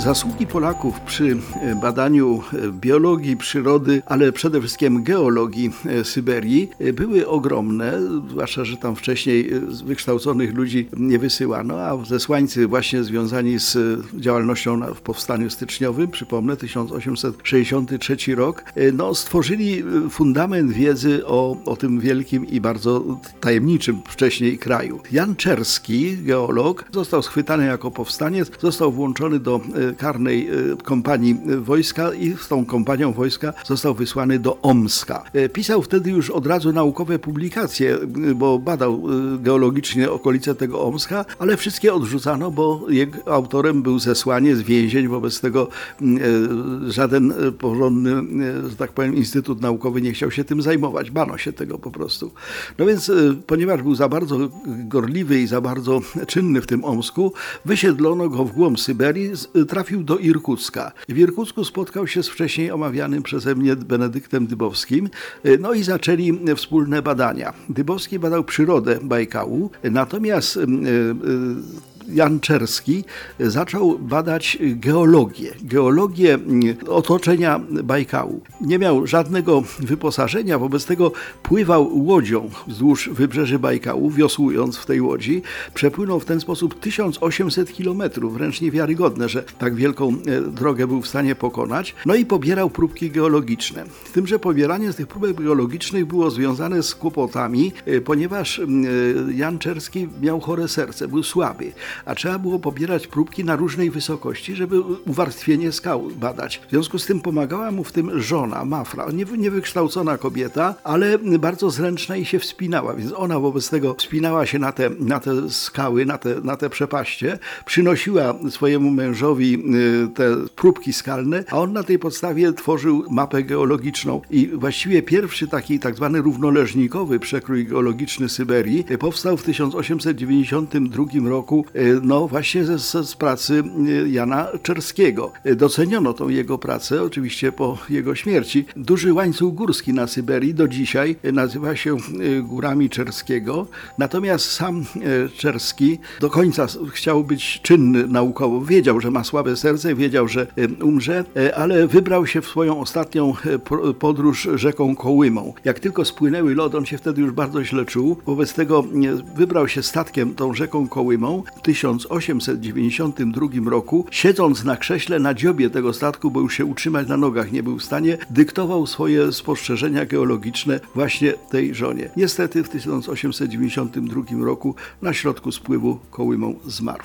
Zasługi Polaków przy e, badaniu e, biologii, przyrody, ale przede wszystkim geologii e, Syberii były ogromne, zwłaszcza, że tam wcześniej wykształconych ludzi nie wysyłano, a zesłańcy właśnie związani z działalnością w powstaniu styczniowym, przypomnę, 1863 rok, no, stworzyli fundament wiedzy o, o tym wielkim i bardzo tajemniczym wcześniej kraju. Jan Czerski, geolog, został schwytany jako powstaniec, został włączony do karnej e, kompanii wojska i z tą kompanią wojska został wysłany do Omska. E, pisał wtedy już od razu naukowe publikacje, e, bo badał geologicznie okolice tego Omska, ale wszystkie odrzucano, bo jego autorem był zesłanie z więzień, wobec tego żaden porządny, że tak powiem, instytut naukowy nie chciał się tym zajmować. Bano się tego po prostu. No więc, ponieważ był za bardzo gorliwy i za bardzo czynny w tym Omsku, wysiedlono go w głąb Syberii, do Irkucka. W Irkucku spotkał się z wcześniej omawianym przeze mnie Benedyktem Dybowskim, no i zaczęli wspólne badania. Dybowski badał przyrodę Bajkału, natomiast Jan Czerski zaczął badać geologię, geologię mm, otoczenia Bajkału. Nie miał żadnego wyposażenia, wobec tego pływał łodzią wzdłuż wybrzeży Bajkału, wiosłując w tej łodzi. Przepłynął w ten sposób 1800 kilometrów, wręcz niewiarygodne, że tak wielką e, drogę był w stanie pokonać. No i pobierał próbki geologiczne. Z tym, że pobieranie z tych próbek geologicznych było związane z kłopotami, e, ponieważ mm, e, Jan Czerski miał chore serce, był słaby a trzeba było pobierać próbki na różnej wysokości, żeby uwarstwienie skał badać. W związku z tym pomagała mu w tym żona, Mafra, niewykształcona kobieta, ale bardzo zręczna i się wspinała, więc ona wobec tego wspinała się na te, na te skały, na te, na te przepaście, przynosiła swojemu mężowi y, te próbki skalne, a on na tej podstawie tworzył mapę geologiczną. I właściwie pierwszy taki tak zwany równoleżnikowy przekrój geologiczny Syberii powstał w 1892 roku y, no właśnie z, z pracy y, Jana Czerskiego. Doceniono tą jego pracę, oczywiście po jego śmierci. Duży łańcuch górski na Syberii do dzisiaj nazywa się Górami Czerskiego, natomiast sam Czerski do końca chciał być czynny naukowo. Wiedział, że ma słabe serce, wiedział, że umrze, ale wybrał się w swoją ostatnią podróż rzeką Kołymą. Jak tylko spłynęły lody, on się wtedy już bardzo źle czuł, wobec tego wybrał się statkiem tą rzeką Kołymą. 1892 roku, siedząc na krześle na dziobie tego statku, bo już się utrzymać na nogach nie był w stanie, dyktował swoje spostrzeżenia geologiczne właśnie tej żonie. Niestety w 1892 roku na środku spływu Kołymą zmarł.